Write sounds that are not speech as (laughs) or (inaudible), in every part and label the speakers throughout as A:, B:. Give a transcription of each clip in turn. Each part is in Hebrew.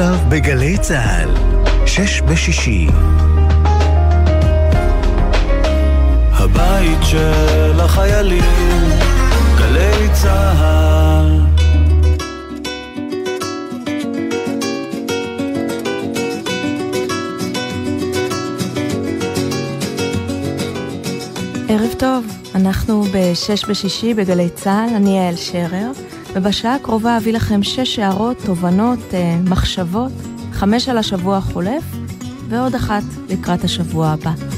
A: עכשיו בגלי צה"ל, שש בשישי.
B: הבית של החיילים, גלי צה"ל.
C: ערב טוב, אנחנו בשש בשישי בגלי צה"ל, אני יעל שרר, ובשעה הקרובה אביא לכם שש הערות, תובנות, אה, מחשבות, חמש על השבוע החולף, ועוד אחת לקראת השבוע הבא.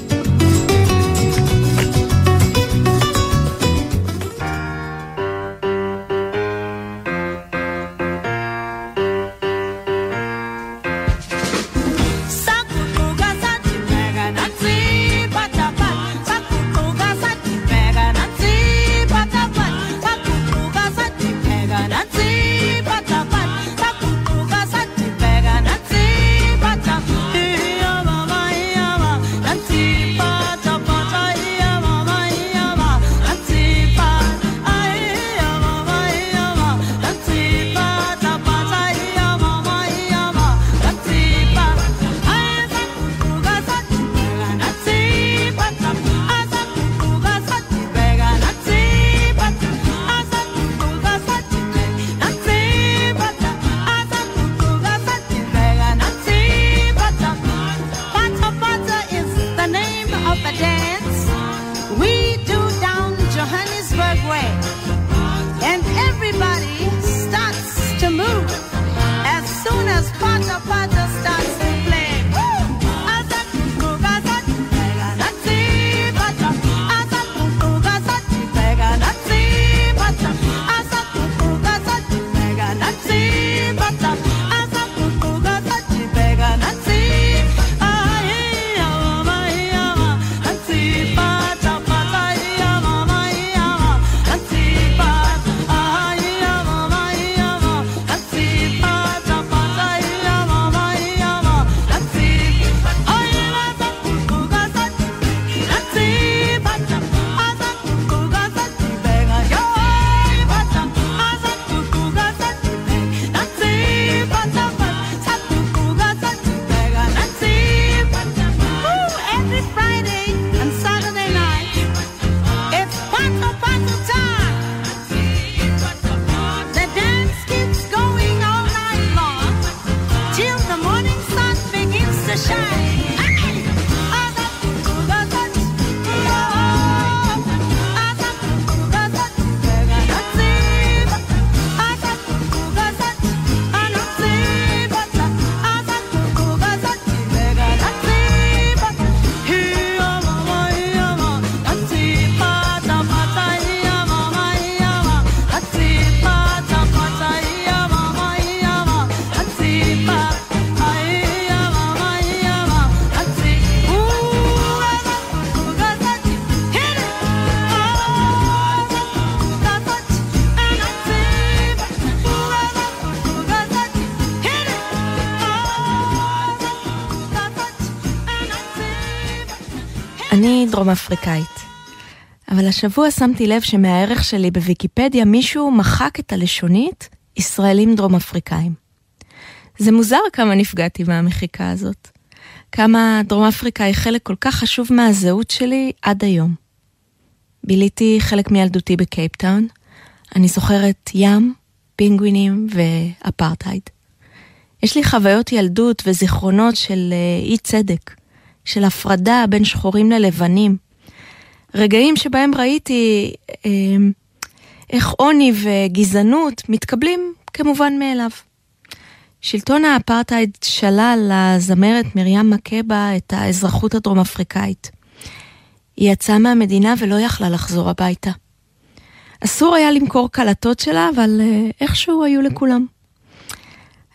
C: דרום אפריקאית. אבל השבוע שמתי לב שמהערך שלי בוויקיפדיה מישהו מחק את הלשונית ישראלים דרום אפריקאים. זה מוזר כמה נפגעתי מהמחיקה הזאת. כמה דרום אפריקה היא חלק כל כך חשוב מהזהות שלי עד היום. ביליתי חלק מילדותי בקייפטאון. אני זוכרת ים, פינגווינים ואפרטהייד. יש לי חוויות ילדות וזיכרונות של אה, אי צדק. של הפרדה בין שחורים ללבנים. רגעים שבהם ראיתי אה, איך עוני וגזענות מתקבלים כמובן מאליו. שלטון האפרטהייד שלל לזמרת מרים מקבה את האזרחות הדרום אפריקאית. היא יצאה מהמדינה ולא יכלה לחזור הביתה. אסור היה למכור קלטות שלה, אבל אה, איכשהו היו לכולם.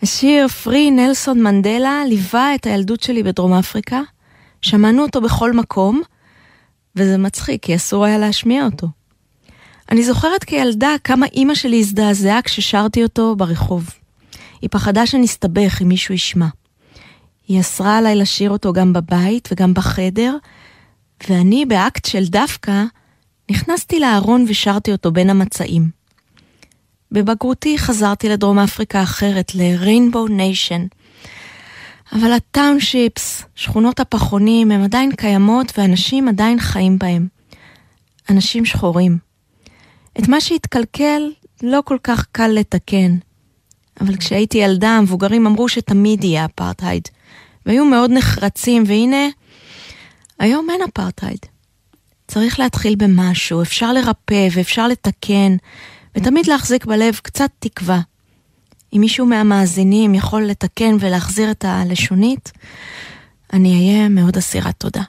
C: השיר פרי נלסון מנדלה ליווה את הילדות שלי בדרום אפריקה, שמענו אותו בכל מקום, וזה מצחיק, כי אסור היה להשמיע אותו. אני זוכרת כילדה כמה אימא שלי הזדעזעה כששרתי אותו ברחוב. היא פחדה שנסתבך אם מישהו ישמע. היא אסרה עליי לשיר אותו גם בבית וגם בחדר, ואני, באקט של דווקא, נכנסתי לארון ושרתי אותו בין המצעים. בבגרותי חזרתי לדרום אפריקה אחרת, ל-Rainbow Nation,
D: אבל הטאונשיפס, שכונות הפחונים, הם עדיין קיימות ואנשים עדיין חיים בהם. אנשים שחורים. את מה שהתקלקל לא כל כך קל לתקן. אבל כשהייתי ילדה, המבוגרים אמרו שתמיד יהיה אפרטהייד. והיו מאוד נחרצים, והנה, היום אין אפרטהייד. צריך להתחיל במשהו, אפשר לרפא ואפשר לתקן, ותמיד להחזיק בלב קצת תקווה. אם מישהו מהמאזינים יכול לתקן ולהחזיר את הלשונית, אני אהיה מאוד אסירת תודה.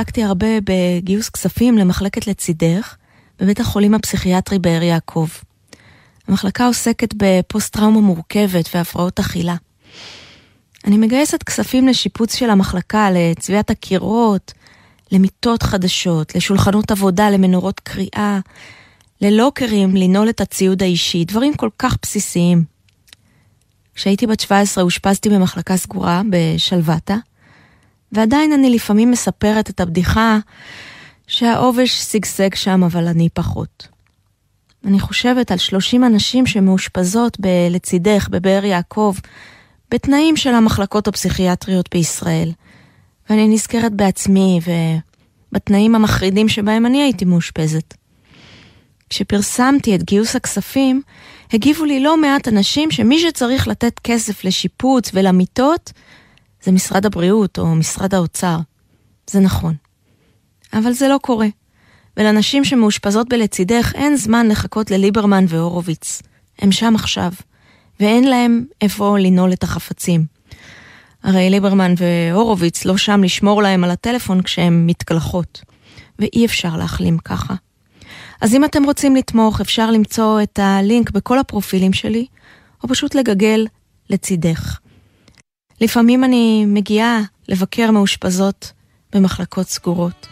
E: עסקתי הרבה בגיוס כספים למחלקת לצידך בבית החולים הפסיכיאטרי באר יעקב. המחלקה עוסקת בפוסט-טראומה מורכבת והפרעות אכילה. אני מגייסת כספים לשיפוץ של המחלקה, לצביעת הקירות, למיטות חדשות, לשולחנות עבודה, למנורות קריאה, ללוקרים, לנעול את הציוד האישי, דברים כל כך בסיסיים. כשהייתי בת 17 אושפזתי במחלקה סגורה בשלוותה, ועדיין אני לפעמים מספרת את הבדיחה שהעובש שגשג שם, אבל אני פחות. אני חושבת על 30 הנשים שמאושפזות לצידך, בבאר יעקב, בתנאים של המחלקות הפסיכיאטריות בישראל. ואני נזכרת בעצמי ובתנאים המחרידים שבהם אני הייתי מאושפזת. כשפרסמתי את גיוס הכספים, הגיבו לי לא מעט אנשים שמי שצריך לתת כסף לשיפוץ ולמיטות, זה משרד הבריאות או משרד האוצר. זה נכון. אבל זה לא קורה. ולנשים שמאושפזות בלצידך אין זמן לחכות לליברמן והורוביץ. הם שם עכשיו, ואין להם איפה לנעול את החפצים. הרי ליברמן והורוביץ לא שם לשמור להם על הטלפון כשהם מתקלחות. ואי אפשר להחלים ככה. אז אם אתם רוצים לתמוך, אפשר למצוא את הלינק בכל הפרופילים שלי, או פשוט לגגל לצידך. לפעמים אני מגיעה לבקר מאושפזות במחלקות סגורות,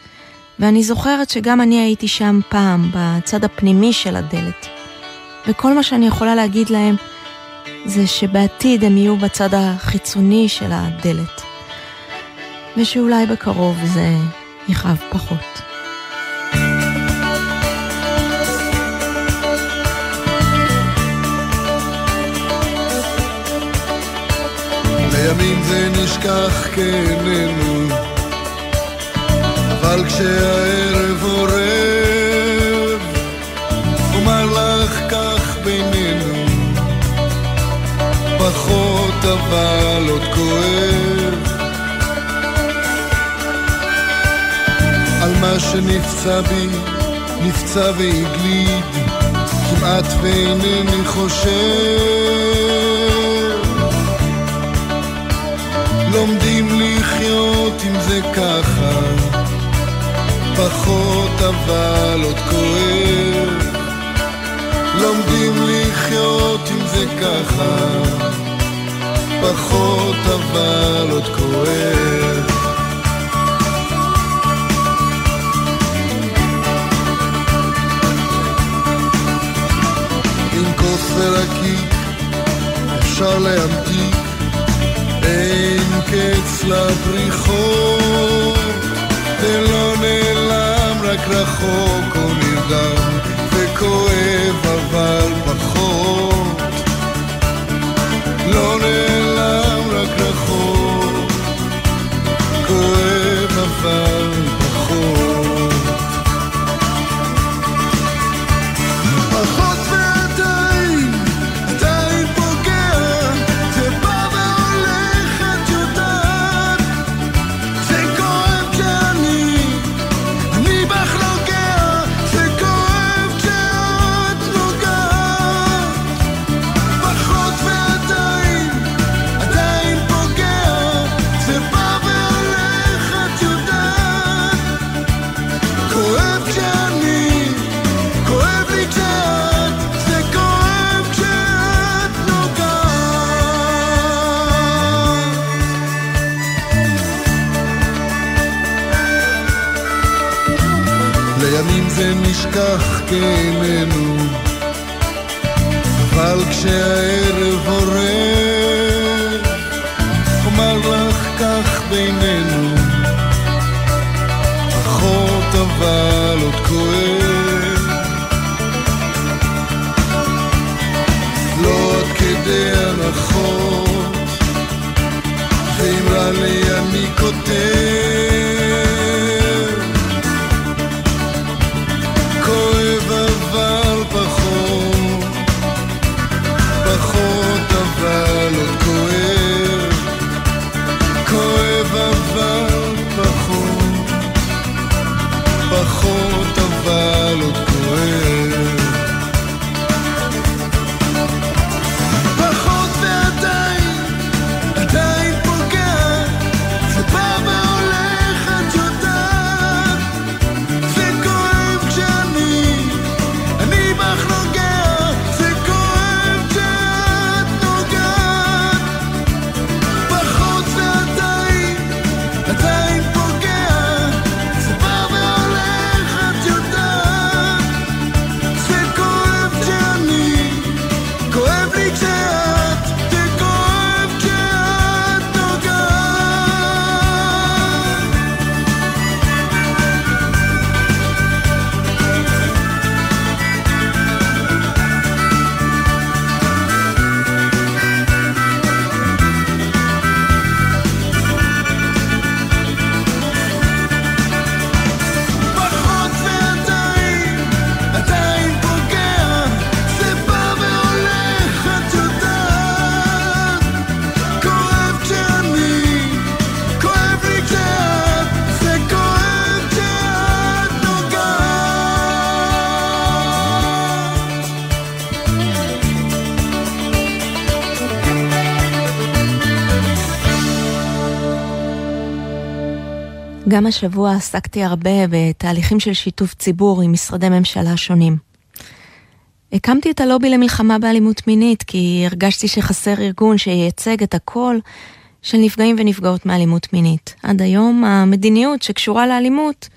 E: ואני זוכרת שגם אני הייתי שם פעם, בצד הפנימי של הדלת. וכל מה שאני יכולה להגיד להם זה שבעתיד הם יהיו בצד החיצוני של הדלת. ושאולי בקרוב זה יכאב פחות.
F: לימים זה נשכח כאיננו אבל כשהערב עורב אומר לך כך בינינו. פחות אבל עוד כואב. על מה שנפצע בי נפצע והגליד. כמעט ואינני חושב לומדים לחיות עם זה ככה, פחות אבל עוד כואב. לומדים לחיות עם זה ככה, פחות אבל עוד כואב. עם כוס ורקיק אפשר להמתין אין קץ לבריחות, זה לא נעלם, רק רחוק או נרדם, וכואב אבל פחות. לא נעלם,
E: גם השבוע עסקתי הרבה בתהליכים של שיתוף ציבור עם משרדי ממשלה שונים. הקמתי את הלובי למלחמה באלימות מינית כי הרגשתי שחסר ארגון שייצג את הקול של נפגעים ונפגעות מאלימות מינית. עד היום המדיניות שקשורה לאלימות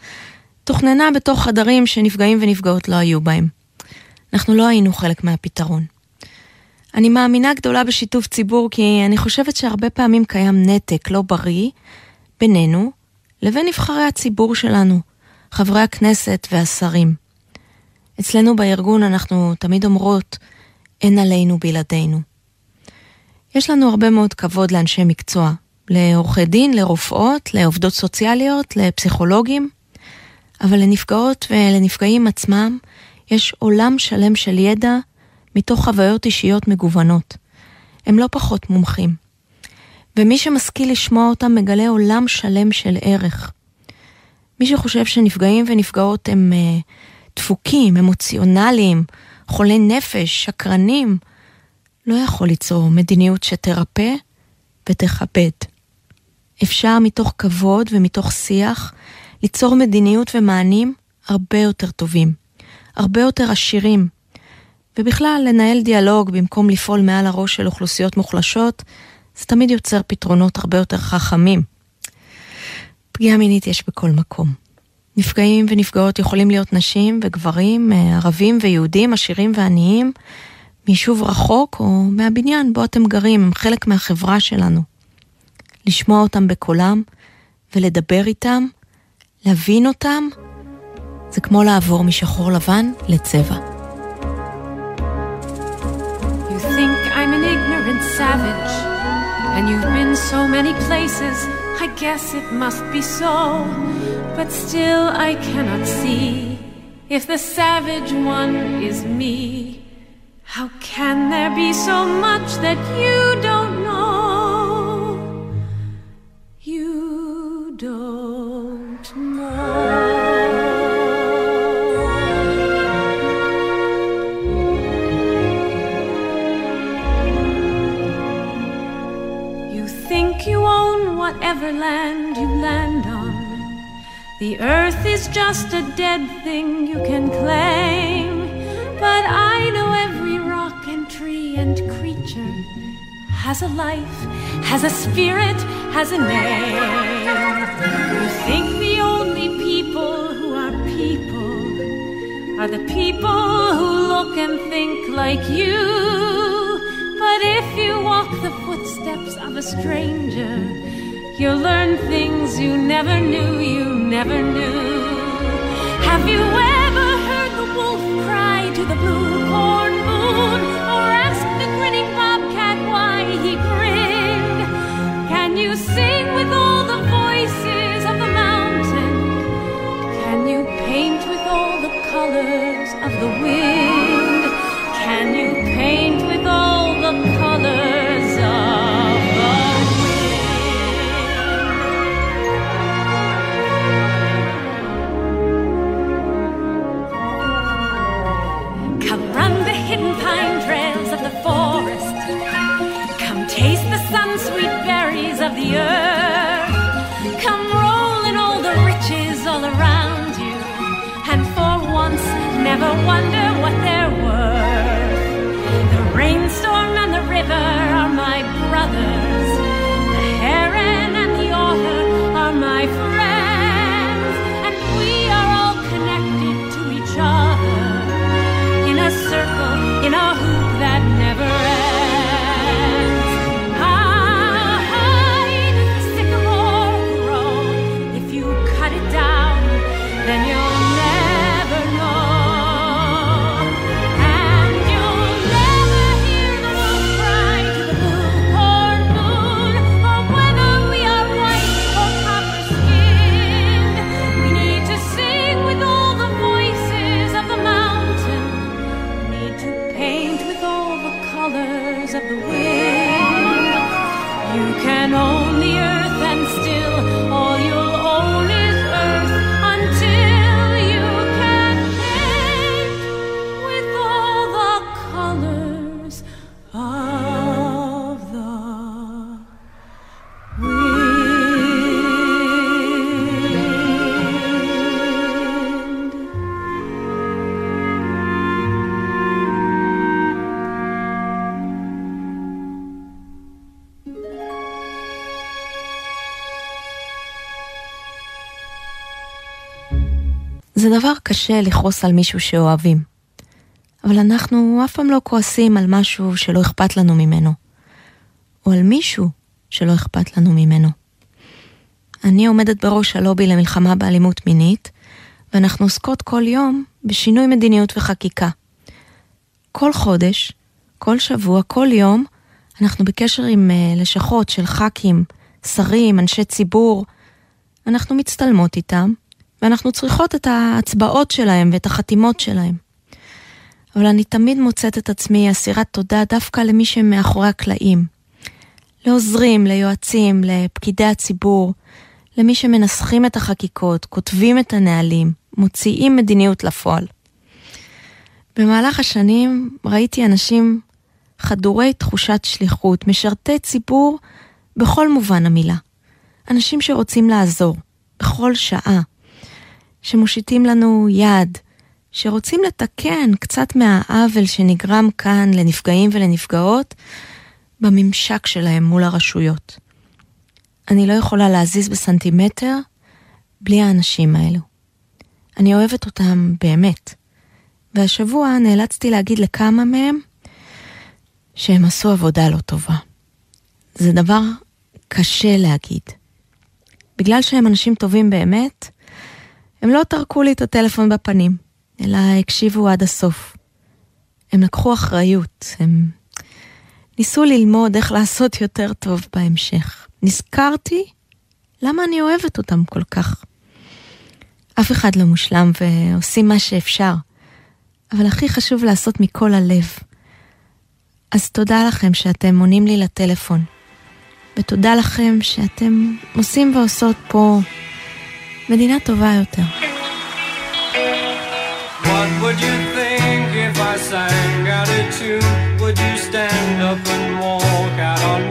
E: תוכננה בתוך חדרים שנפגעים ונפגעות לא היו בהם. אנחנו לא היינו חלק מהפתרון. אני מאמינה גדולה בשיתוף ציבור כי אני חושבת שהרבה פעמים קיים נתק לא בריא בינינו לבין נבחרי הציבור שלנו, חברי הכנסת והשרים. אצלנו בארגון אנחנו תמיד אומרות, אין עלינו בלעדינו. יש לנו הרבה מאוד כבוד לאנשי מקצוע, לעורכי דין, לרופאות, לעובדות סוציאליות, לפסיכולוגים, אבל לנפגעות ולנפגעים עצמם יש עולם שלם של ידע מתוך חוויות אישיות מגוונות. הם לא פחות מומחים. ומי שמשכיל לשמוע אותם מגלה עולם שלם של ערך. מי שחושב שנפגעים ונפגעות הם uh, דפוקים, אמוציונליים, חולי נפש, שקרנים, לא יכול ליצור מדיניות שתרפא ותכבד. אפשר מתוך כבוד ומתוך שיח ליצור מדיניות ומענים הרבה יותר טובים, הרבה יותר עשירים, ובכלל לנהל דיאלוג במקום לפעול מעל הראש של אוכלוסיות מוחלשות, זה תמיד יוצר פתרונות הרבה יותר חכמים. פגיעה מינית יש בכל מקום. נפגעים ונפגעות יכולים להיות נשים וגברים, ערבים ויהודים, עשירים ועניים, מיישוב רחוק או מהבניין בו אתם גרים, הם חלק מהחברה שלנו. לשמוע אותם בקולם ולדבר איתם, להבין אותם, זה כמו לעבור משחור לבן לצבע.
G: You think I'm an ignorant savage, and you've been so many places, I guess it must be so. But still, I cannot see if the savage one is me. How can there be so much that you don't know? You don't whatever land you land on. The earth is just a dead thing you can claim. But I know every rock and tree and creature has a life, has a spirit, has a name. You think the only people who are people are the people who look and think like you. But if you walk the footsteps of a stranger, you'll learn things you never knew, you never knew. Have you ever heard the wolf cry to the blue corn moon, or ask the grinning bobcat why he grinned? Can you sing with all the voices of the mountain? Can you paint with all the colors of the wind? Can you paint with all the colors the earth. Come roll in all the riches all around you. And for once, never wonder what they're worth. The rainstorm and the river are my brothers. The heron and the otter are my friends.
E: דבר קשה לכעוס על מישהו שאוהבים. אבל אנחנו אף פעם לא כועסים על משהו שלא אכפת לנו ממנו. או על מישהו שלא אכפת לנו ממנו. אני עומדת בראש הלובי למלחמה באלימות מינית, ואנחנו עוסקות כל יום בשינוי מדיניות וחקיקה. כל חודש, כל שבוע, כל יום, אנחנו בקשר עם uh, לשכות של ח"כים, שרים, אנשי ציבור. אנחנו מצטלמות איתם, ואנחנו צריכות את ההצבעות שלהם ואת החתימות שלהם. אבל אני תמיד מוצאת את עצמי אסירת תודה דווקא למי שמאחורי הקלעים. לעוזרים, ליועצים, לפקידי הציבור, למי שמנסחים את החקיקות, כותבים את הנהלים, מוציאים מדיניות לפועל. במהלך השנים ראיתי אנשים חדורי תחושת שליחות, משרתי ציבור בכל מובן המילה. אנשים שרוצים לעזור, בכל שעה. שמושיטים לנו יד, שרוצים לתקן קצת מהעוול שנגרם כאן לנפגעים ולנפגעות בממשק שלהם מול הרשויות. אני לא יכולה להזיז בסנטימטר בלי האנשים האלו. אני אוהבת אותם באמת. והשבוע נאלצתי להגיד לכמה מהם שהם עשו עבודה לא טובה. זה דבר קשה להגיד. בגלל שהם אנשים טובים באמת, הם לא טרקו לי את הטלפון בפנים, אלא הקשיבו עד הסוף. הם לקחו אחריות, הם ניסו ללמוד איך לעשות יותר טוב בהמשך. נזכרתי למה אני אוהבת אותם כל כך. אף אחד לא מושלם ועושים מה שאפשר, אבל הכי חשוב לעשות מכל הלב. אז תודה לכם שאתם עונים לי לטלפון, ותודה לכם שאתם עושים ועושות פה מדינה טובה יותר.
C: What would you think if I sang out a tune? Would you stand up and walk out on me?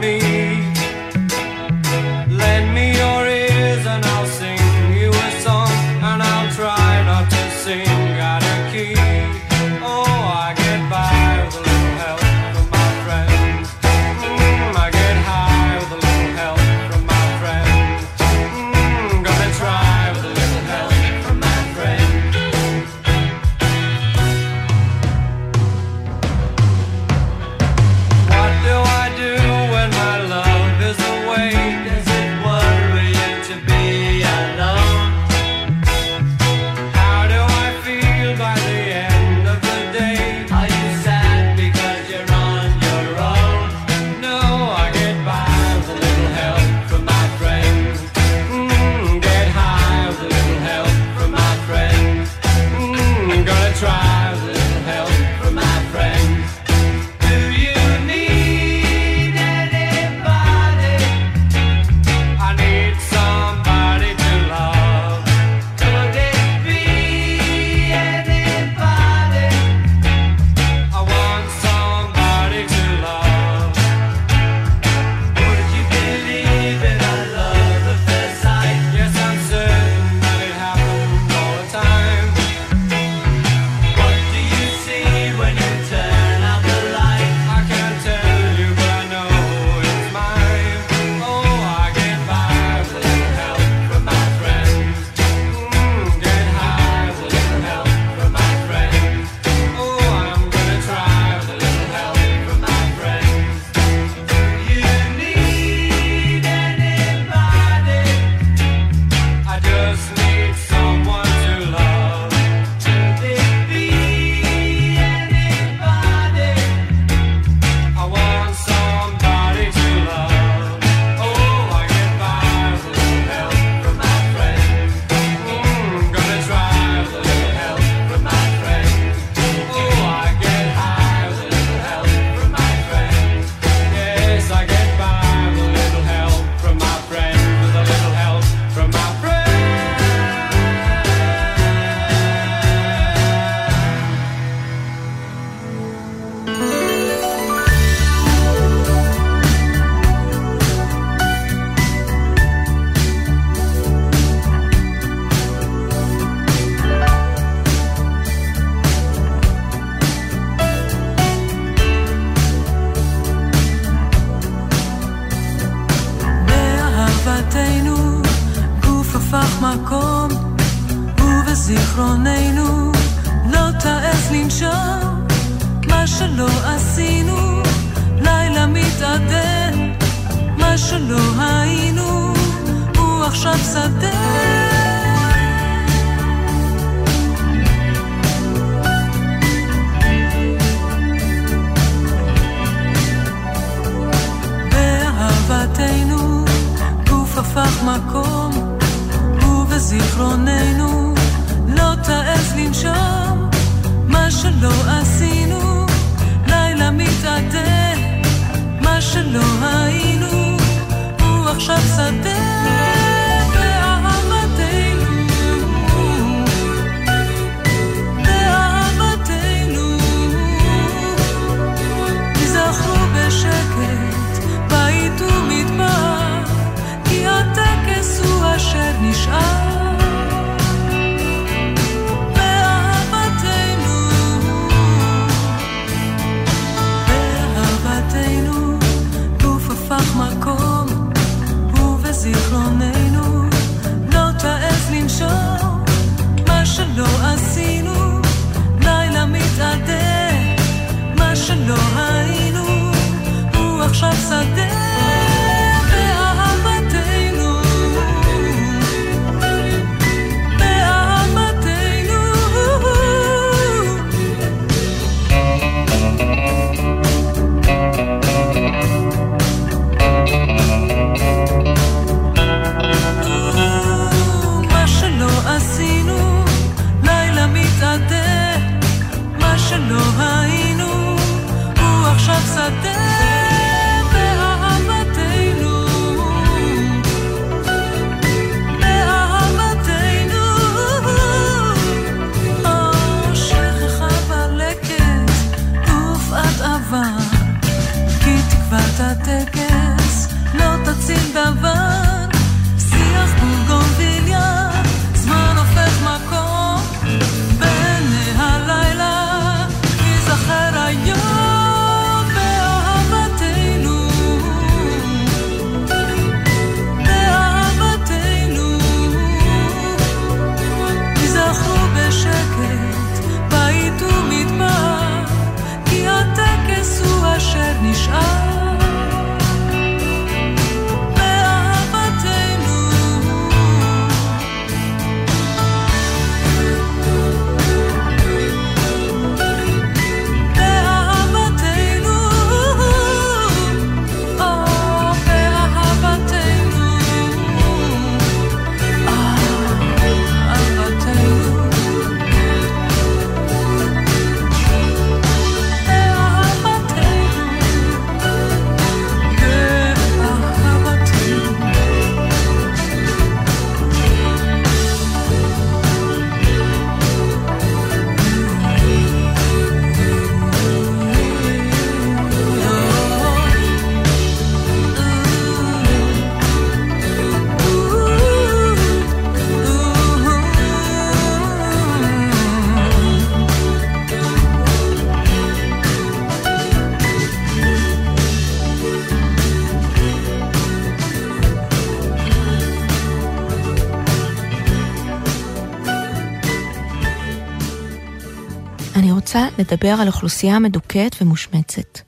E: לדבר על אוכלוסייה מדוכאת ומושמצת.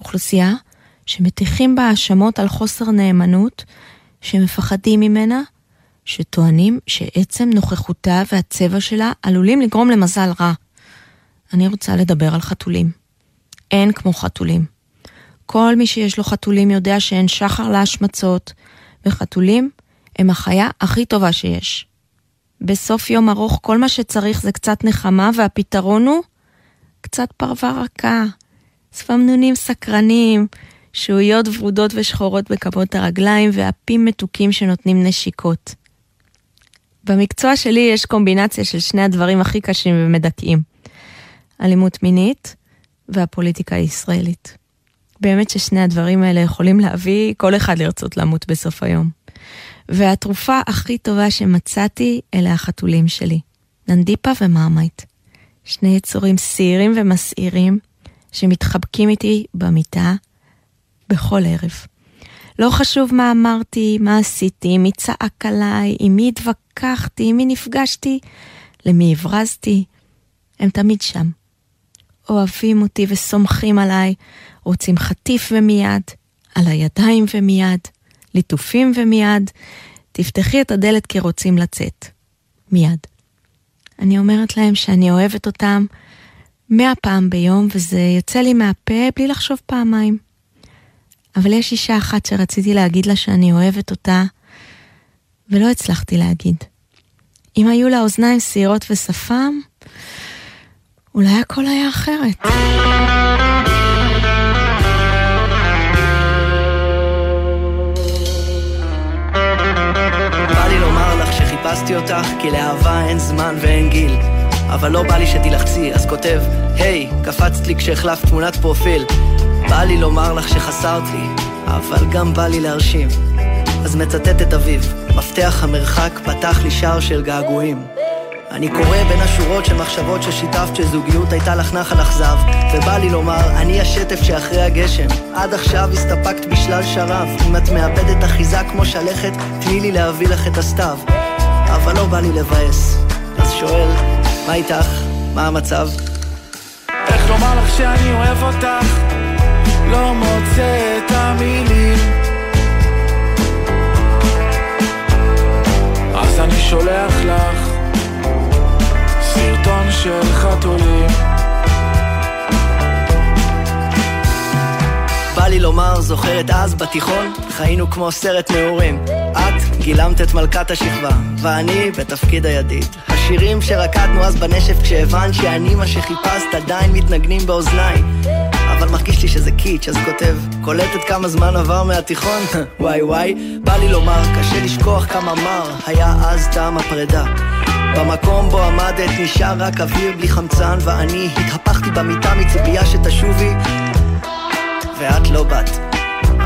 E: אוכלוסייה שמטיחים בה האשמות על חוסר נאמנות, שמפחדים ממנה, שטוענים שעצם נוכחותה והצבע שלה עלולים לגרום למזל רע. אני רוצה לדבר על חתולים. אין כמו חתולים. כל מי שיש לו חתולים יודע שאין שחר להשמצות, וחתולים הם החיה הכי טובה שיש. בסוף יום ארוך כל מה שצריך זה קצת נחמה, והפתרון הוא קצת פרווה רכה, צפמנונים סקרנים, שהויות ורודות ושחורות בכפות הרגליים, ואפים מתוקים שנותנים נשיקות. במקצוע שלי יש קומבינציה של שני הדברים הכי קשים ומדכאים. אלימות מינית והפוליטיקה הישראלית. באמת ששני הדברים האלה יכולים להביא כל אחד לרצות למות בסוף היום. והתרופה הכי טובה שמצאתי אלה החתולים שלי, ננדיפה ומרמייט. שני יצורים שעירים ומסעירים שמתחבקים איתי במיטה בכל ערב. לא חשוב מה אמרתי, מה עשיתי, מי צעק עליי, עם מי התווכחתי, עם מי נפגשתי, למי הברזתי. הם תמיד שם. אוהבים אותי וסומכים עליי, רוצים חטיף ומיד, על הידיים ומיד, ליטופים ומיד. תפתחי את הדלת כי רוצים לצאת. מיד. אני אומרת להם שאני אוהבת אותם מאה פעם ביום, וזה יוצא לי מהפה בלי לחשוב פעמיים. אבל יש אישה אחת שרציתי להגיד לה שאני אוהבת אותה, ולא הצלחתי להגיד. אם היו לה אוזניים שעירות ושפם, אולי הכל היה אחרת.
H: שחיפשתי אותך, כי לאהבה אין זמן ואין גיל. אבל לא בא לי שתילחצי, אז כותב, היי, קפצת לי כשהחלפת תמונת פרופיל. בא לי לומר לך שחסרת לי, אבל גם בא לי להרשים. אז מצטט את אביב, מפתח המרחק פתח לי שער של געגועים. אני קורא בין השורות של מחשבות ששיתפת שזוגיות הייתה לך נחל אכזב ובא לי לומר, אני השטף שאחרי הגשם עד עכשיו הסתפקת בשלל שרב אם את מאבדת אחיזה כמו שלכת, תני לי להביא לך את הסתיו אבל לא בא לי לבאס אז שואל, מה איתך? מה המצב?
I: איך לומר לך שאני אוהב אותך? לא מוצא את המילים אז אני שולח לך סרטון של חתולים
H: בא לי לומר, זוכרת אז בתיכון? חיינו כמו סרט נעורים. את גילמת את מלכת השכבה, ואני בתפקיד הידיד. השירים שרקדנו אז בנשף כשהבנת שאני מה שחיפשת עדיין מתנגנים באוזניי. אבל מרגיש לי שזה קיץ', אז כותב, קולטת כמה זמן עבר מהתיכון? (laughs) וואי וואי, בא לי לומר, קשה לשכוח כמה מר היה אז טעם הפרידה. במקום בו עמדת נשאר רק אוויר בלי חמצן, ואני התהפכתי במיטה מציפייה שתשובי, ואת לא באת.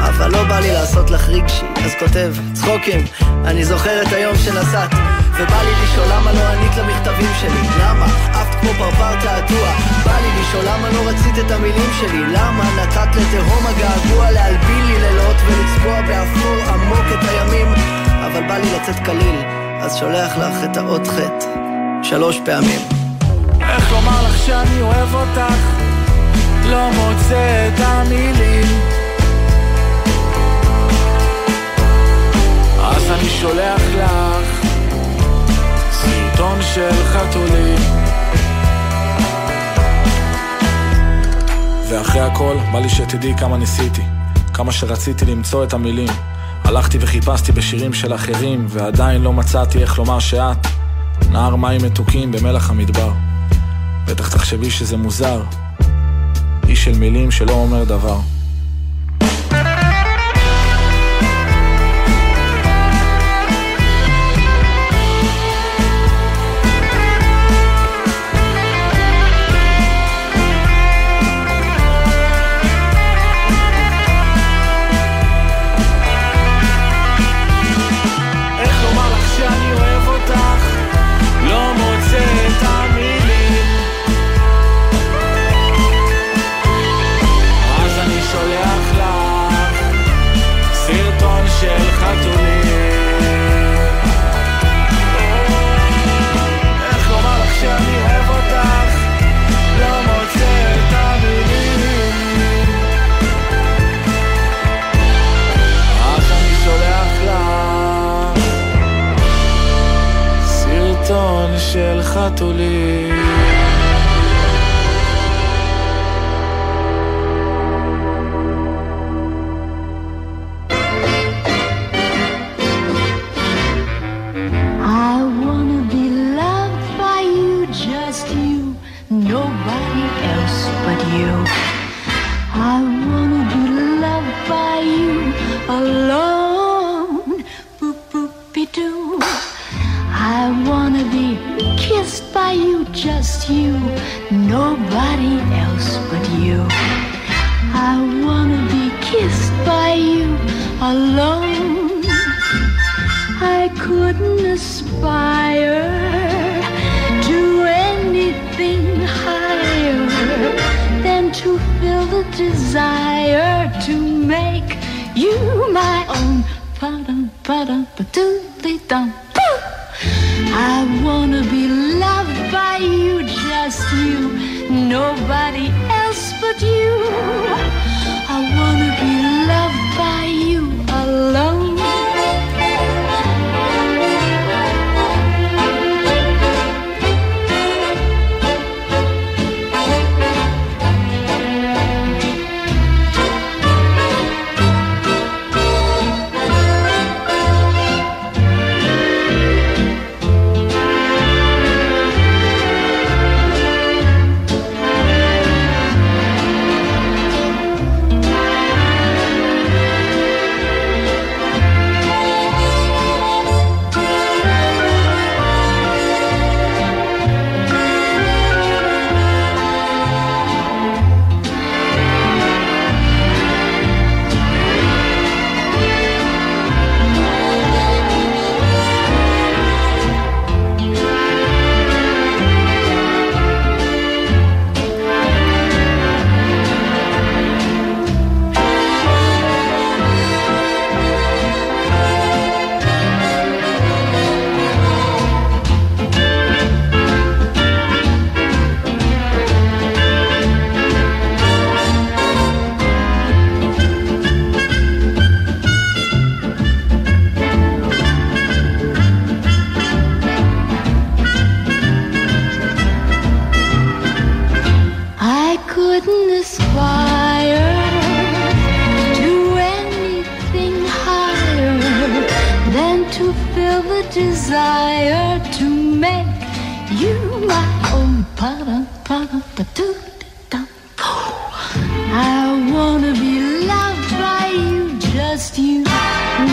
H: אבל לא בא לי לעשות לך רגשי, אז כותב, צחוקים, אני זוכר את היום שנסעת, ובא לי לשאול למה לא ענית למכתבים שלי, למה? עפת כמו פרפר תעתוע, בא לי לשאול למה לא רצית את המילים שלי, למה נתת לתהום הגעגוע להלבין לי לילות ולצבוע באפור עמוק את הימים, אבל בא לי לצאת קליל, אז שולח לך את האות חטא, שלוש פעמים.
I: איך לומר לך שאני אוהב אותך? לא מוצא את המילים אני שולח לך סרטון של חתולים. ואחרי הכל, בא לי שתדעי כמה ניסיתי כמה שרציתי למצוא את המילים. הלכתי וחיפשתי בשירים של אחרים ועדיין לא מצאתי איך לומר שאת נהר מים מתוקים במלח המדבר. בטח תחשבי שזה מוזר. איש של מילים שלא אומר דבר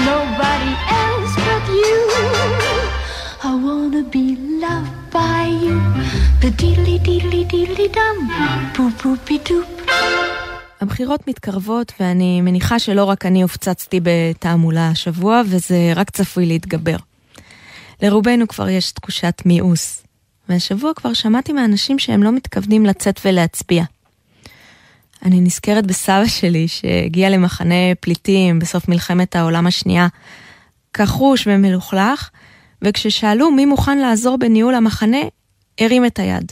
J: nobody else but you. I wanna be loved by you. The diddly diddly diddly dum, boop boopy doop.
E: הבחירות מתקרבות ואני מניחה שלא רק אני הופצצתי בתעמולה השבוע וזה רק צפוי להתגבר. לרובנו כבר יש תחושת מיאוס, והשבוע כבר שמעתי מאנשים שהם לא מתכוונים לצאת ולהצביע. אני נזכרת בסבא שלי שהגיע למחנה פליטים בסוף מלחמת העולם השנייה, כחוש ומלוכלך, וכששאלו מי מוכן לעזור בניהול המחנה, הרים את היד.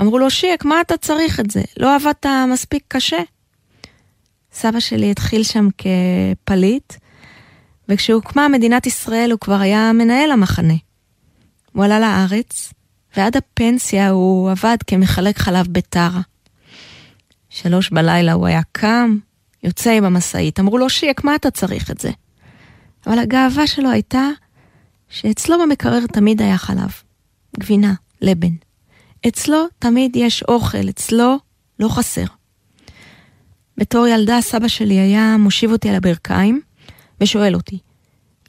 E: אמרו לו, שיק, מה אתה צריך את זה? לא עבדת מספיק קשה? סבא שלי התחיל שם כפליט, וכשהוקמה מדינת ישראל הוא כבר היה מנהל המחנה. הוא עלה לארץ, ועד הפנסיה הוא עבד כמחלק חלב בטרה. שלוש בלילה הוא היה קם, יוצא עם המשאית. אמרו לו, שיק, מה אתה צריך את זה? אבל הגאווה שלו הייתה שאצלו במקרר תמיד היה חלב, גבינה, לבן. אצלו תמיד יש אוכל, אצלו לא חסר. בתור ילדה סבא שלי היה מושיב אותי על הברכיים ושואל אותי,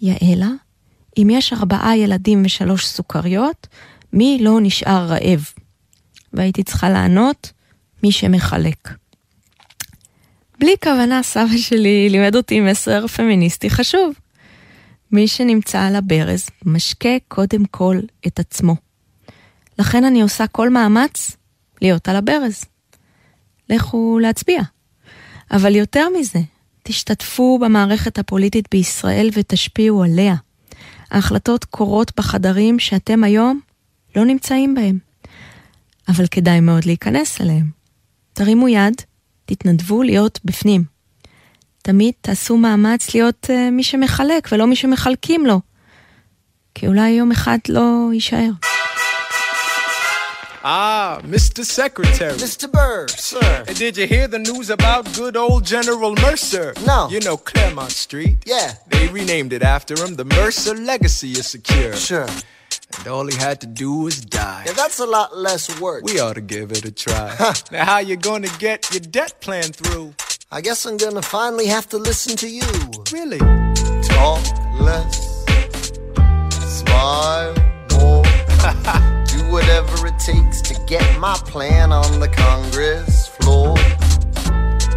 E: יעלה, אם יש ארבעה ילדים ושלוש סוכריות, מי לא נשאר רעב? והייתי צריכה לענות, מי שמחלק. בלי כוונה סבא שלי לימד אותי מסר פמיניסטי חשוב. מי שנמצא על הברז משקה קודם כל את עצמו. לכן אני עושה כל מאמץ להיות על הברז. לכו להצביע. אבל יותר מזה, תשתתפו במערכת הפוליטית בישראל ותשפיעו עליה. ההחלטות קורות בחדרים שאתם היום לא נמצאים בהם. אבל כדאי מאוד להיכנס אליהם. תרימו יד, תתנדבו להיות בפנים. תמיד תעשו מאמץ להיות uh, מי שמחלק ולא מי שמחלקים לו. כי אולי יום אחד לא יישאר.
K: Ah, Mr. Secretary.
L: Mr. Bird.
K: Sir. And did you hear the news about good old General Mercer?
L: No.
K: You know Claremont Street?
L: Yeah.
K: They renamed it after him. The Mercer legacy is secure.
L: Sure.
K: And all he had to do was die.
L: Yeah, that's a lot less work.
K: We ought to give it a try. now, how you gonna get your debt plan through?
L: I guess I'm gonna finally have to listen to you.
K: Really?
L: Talk less, smile more, (laughs) do whatever it takes to get my plan on the Congress floor.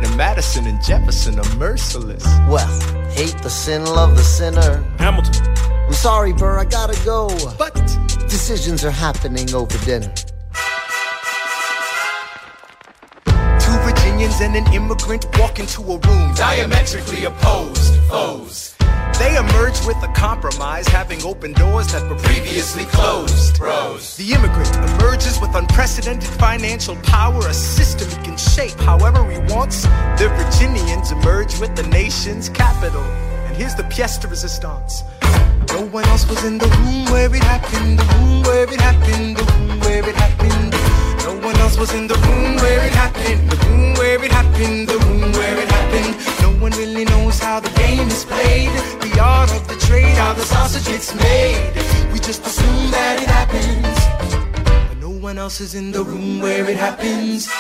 K: Now, Madison and Jefferson are merciless.
L: Well, hate the sin, love the sinner.
I: Hamilton.
L: I'm sorry, Burr, I gotta go.
K: But
L: Decisions are happening over dinner.
K: two Virginians and an immigrant walk into a room diametrically opposed foes. They emerge with a compromise, having opened doors that were previously closed. Bros. The immigrant emerges with unprecedented financial power, a system he can shape however he wants. The Virginians emerge with the nation's capital. Here's the pièce de resistance. No one else was in the room where it happened, the room where it happened, the room where it happened. No one else was in the room where it happened, the room where it happened, the room where it happened. No one really knows how the game is played, the art of the trade, how the sausage gets made. We just assume that it happens, but no one else is in the room where it happens.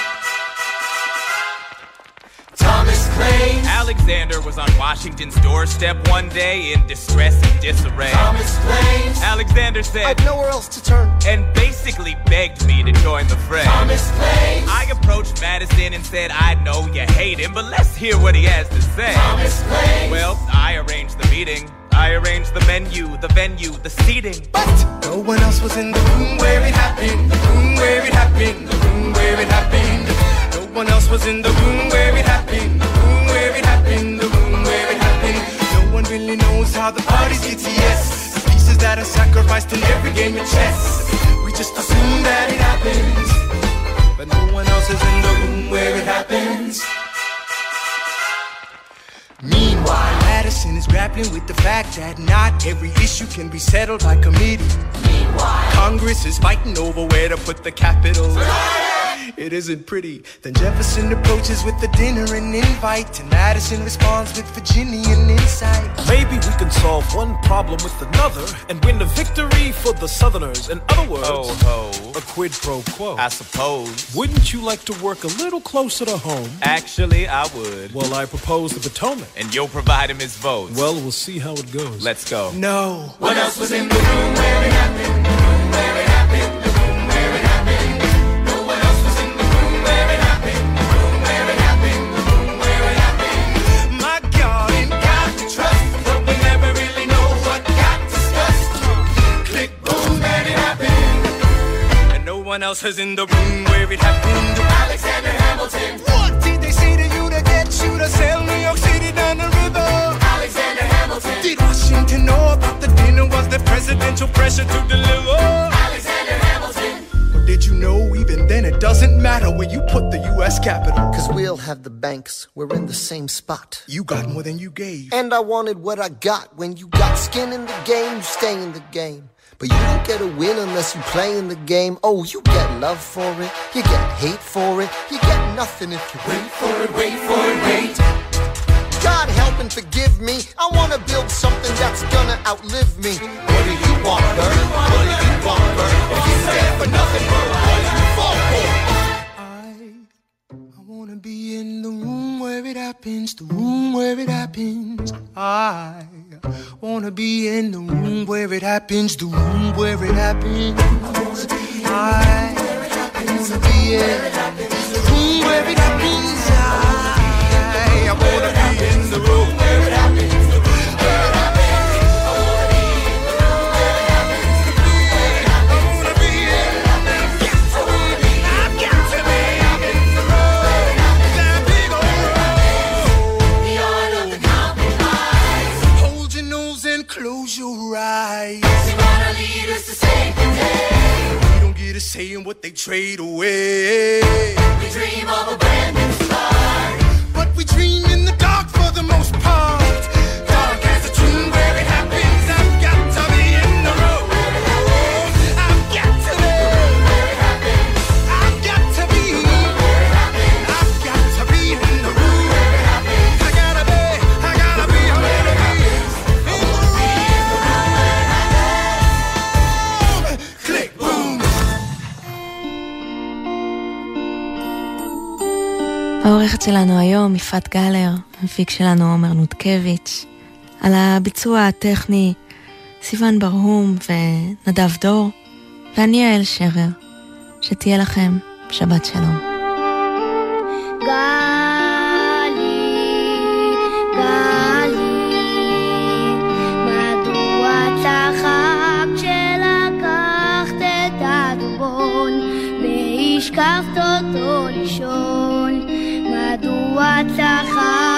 M: Alexander was on Washington's doorstep one day in distress and disarray.
L: Thomas claims
M: Alexander said,
L: I've nowhere else to turn.
M: and basically begged me to join the fray.
L: Thomas claims
M: I approached Madison and said, I know you hate him, but let's hear what he has to say.
L: Thomas claims
M: Well, I arranged the meeting. I arranged the menu, the venue, the seating.
K: But no one else was in the room where it happened, the room where it happened, the room where it happened. No one else was in the room where it happened, one really knows how the parties get to yes. The pieces that are sacrificed in every game of chess. We just assume that it happens, but no one else is in the room where it happens. Meanwhile, Madison is grappling with the fact that not every issue can be settled by committee. Meanwhile, Congress is fighting over where to put the capital. It isn't pretty. Then Jefferson approaches with a dinner and invite, and Madison responds with Virginian insight.
I: Maybe we can solve one problem with another and win a victory for the Southerners. In other words,
M: Ho ho.
I: a quid pro quo.
M: I suppose.
I: Wouldn't you like to work a little closer to home?
M: Actually, I would.
I: Well, I propose the Potomac.
M: And you'll provide him his votes.
I: Well, we'll see how it goes.
M: let's go.
K: No. What else was in the room where it happened? Happened. And no one else was in the room where it happened. Alexander Hamilton. What did they say to you to get you to sail New York City down the river? Alexander Hamilton. Did Washington know about the dinner? Was there presidential pressure to deliver? Alexander Hamilton. Or did you know even then it doesn't matter where you put the U.S. Capitol?
L: Cause we'll have the banks, we're in the same spot.
K: You got more than you gave.
L: And I wanted what I got. When you got skin in the game, you stay in the game. But you don't get a win unless you play in the game. Oh, you get love for it, you get hate for it, you get nothing if you wait for it, wait for it, wait. God help and forgive me. I wanna build something that's gonna outlive me. What do you want, Bert? What do you want, Bert? If you stand for nothing, Bert, what do you fall for?
K: Wanna be in the room where it happens, the room where it happens. I wanna be in the room where it happens, the room where it happens. I wanna be in the room where it happens. I, wanna be in the room where it happens. Close your eyes. They wanna lead us to save the day. We don't get a say in what they trade away. We dream of a brand new start. But we dream in the dark for the most part.
E: העורכת שלנו היום, יפעת גלר, המפיק שלנו עומר נודקביץ', על הביצוע הטכני סיון ברהום ונדב דור, ואני יעל שרר. שתהיה לכם שבת שלום.
N: השכבת אותו לישון
O: Tatsache.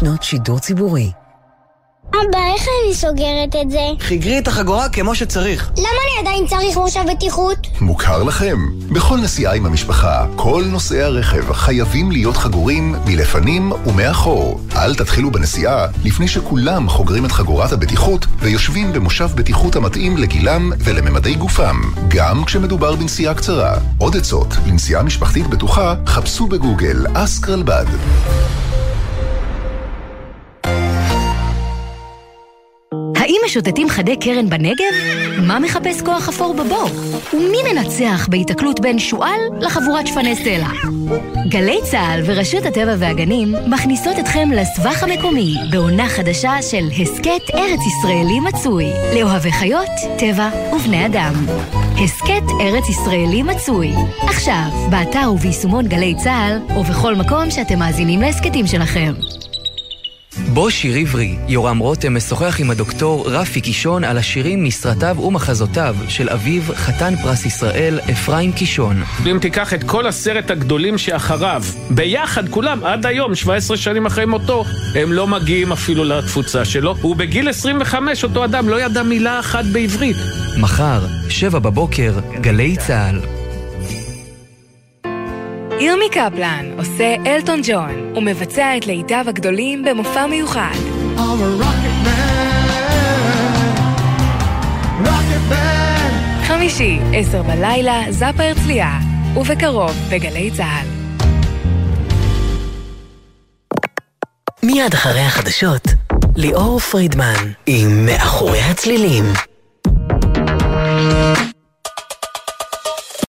O: שנות שידור ציבורי.
N: אבא, איך אני סוגרת את זה?
H: חיגרי את החגורה כמו שצריך.
N: למה אני עדיין צריך מושב בטיחות?
P: מוכר לכם? בכל נסיעה עם המשפחה, כל נוסעי הרכב חייבים להיות חגורים מלפנים ומאחור. אל תתחילו בנסיעה לפני שכולם חוגרים את חגורת הבטיחות ויושבים במושב בטיחות המתאים לגילם ולממדי גופם, גם כשמדובר בנסיעה קצרה. עוד עצות לנסיעה משפחתית בטוחה, חפשו בגוגל אסק
Q: משוטטים חדי קרן בנגב? מה מחפש כוח אפור בבור? ומי מנצח בהיתקלות בין שועל לחבורת שפני סלע? גלי צה"ל ורשות הטבע והגנים מכניסות אתכם לסבך המקומי בעונה חדשה של הסכת ארץ ישראלי מצוי לאוהבי חיות, טבע ובני אדם. הסכת ארץ ישראלי מצוי עכשיו, באתר וביישומון גלי צה"ל ובכל מקום שאתם מאזינים להסכתים שלכם.
R: בו שיר עברי, יורם רותם משוחח עם הדוקטור רפי קישון על השירים מסרטיו ומחזותיו של אביו, חתן פרס ישראל, אפרים קישון.
S: אם תיקח את כל עשרת הגדולים שאחריו, ביחד כולם, עד היום, 17 שנים אחרי מותו, הם לא מגיעים אפילו לתפוצה שלו. ובגיל 25 אותו אדם לא ידע מילה אחת בעברית.
R: מחר, שבע בבוקר, גלי צה"ל.
T: ירמי קפלן עושה אלטון ג'ון ומבצע את להיטיו הגדולים במופע מיוחד.
D: I'm a rocket man, rocket man.
T: חמישי, עשר בלילה, זאפה הרצליה, ובקרוב בגלי צה"ל.
O: מיד אחרי החדשות, ליאור פרידמן עם מאחורי הצלילים.